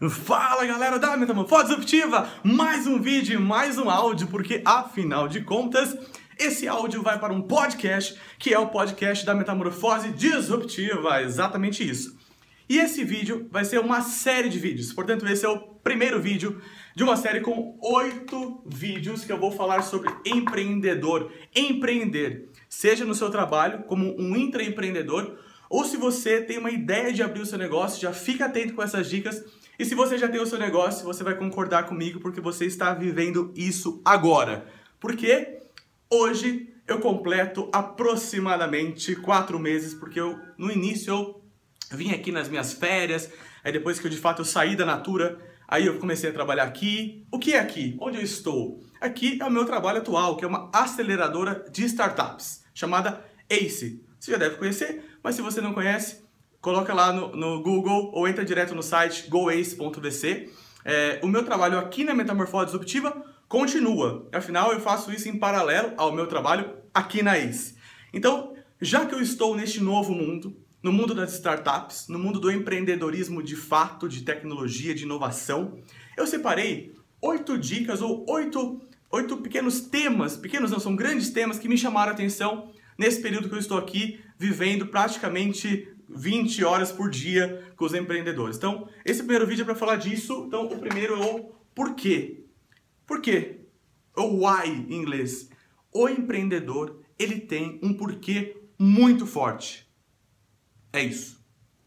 Fala galera da Metamorfose Disruptiva! Mais um vídeo, mais um áudio, porque afinal de contas, esse áudio vai para um podcast que é o podcast da Metamorfose Disruptiva, exatamente isso. E esse vídeo vai ser uma série de vídeos, portanto, esse é o primeiro vídeo de uma série com oito vídeos que eu vou falar sobre empreendedor, empreender, seja no seu trabalho como um intraempreendedor ou se você tem uma ideia de abrir o seu negócio, já fica atento com essas dicas e se você já tem o seu negócio, você vai concordar comigo porque você está vivendo isso agora. Porque hoje eu completo aproximadamente quatro meses, porque eu, no início eu vim aqui nas minhas férias, aí depois que eu de fato eu saí da Natura, aí eu comecei a trabalhar aqui. O que é aqui? Onde eu estou? Aqui é o meu trabalho atual, que é uma aceleradora de startups, chamada ACE. Você já deve conhecer, mas se você não conhece, coloca lá no, no Google ou entra direto no site goace.vc. É, o meu trabalho aqui na Metamorfose Disruptiva continua. Afinal, eu faço isso em paralelo ao meu trabalho aqui na ACE. Então, já que eu estou neste novo mundo, no mundo das startups, no mundo do empreendedorismo de fato, de tecnologia, de inovação, eu separei oito dicas ou oito, oito pequenos temas, pequenos não, são grandes temas que me chamaram a atenção nesse período que eu estou aqui vivendo praticamente 20 horas por dia com os empreendedores. Então, esse primeiro vídeo é para falar disso. Então, o primeiro é o porquê. Por quê? O why em inglês. O empreendedor, ele tem um porquê muito forte. É isso.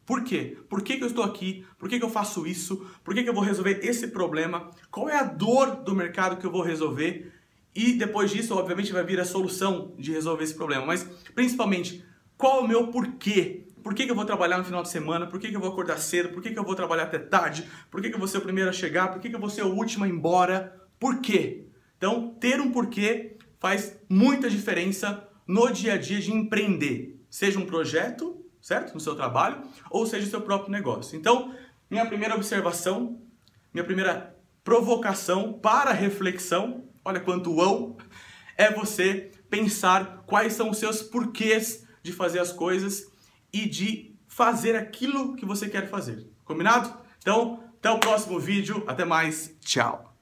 Por quê? Por que, que eu estou aqui? Por que, que eu faço isso? Por que, que eu vou resolver esse problema? Qual é a dor do mercado que eu vou resolver? E depois disso, obviamente, vai vir a solução de resolver esse problema. Mas, principalmente, qual o meu porquê? Por que, que eu vou trabalhar no final de semana? Por que, que eu vou acordar cedo? Por que, que eu vou trabalhar até tarde? Por que, que eu vou ser o primeiro a chegar? Por que, que eu vou ser o último a ir embora? Por quê? Então, ter um porquê faz muita diferença no dia a dia de empreender. Seja um projeto, certo? No seu trabalho, ou seja o seu próprio negócio. Então, minha primeira observação, minha primeira provocação para reflexão, olha quanto wow, é você pensar quais são os seus porquês de fazer as coisas e de fazer aquilo que você quer fazer. Combinado? Então, até o próximo vídeo. Até mais. Tchau.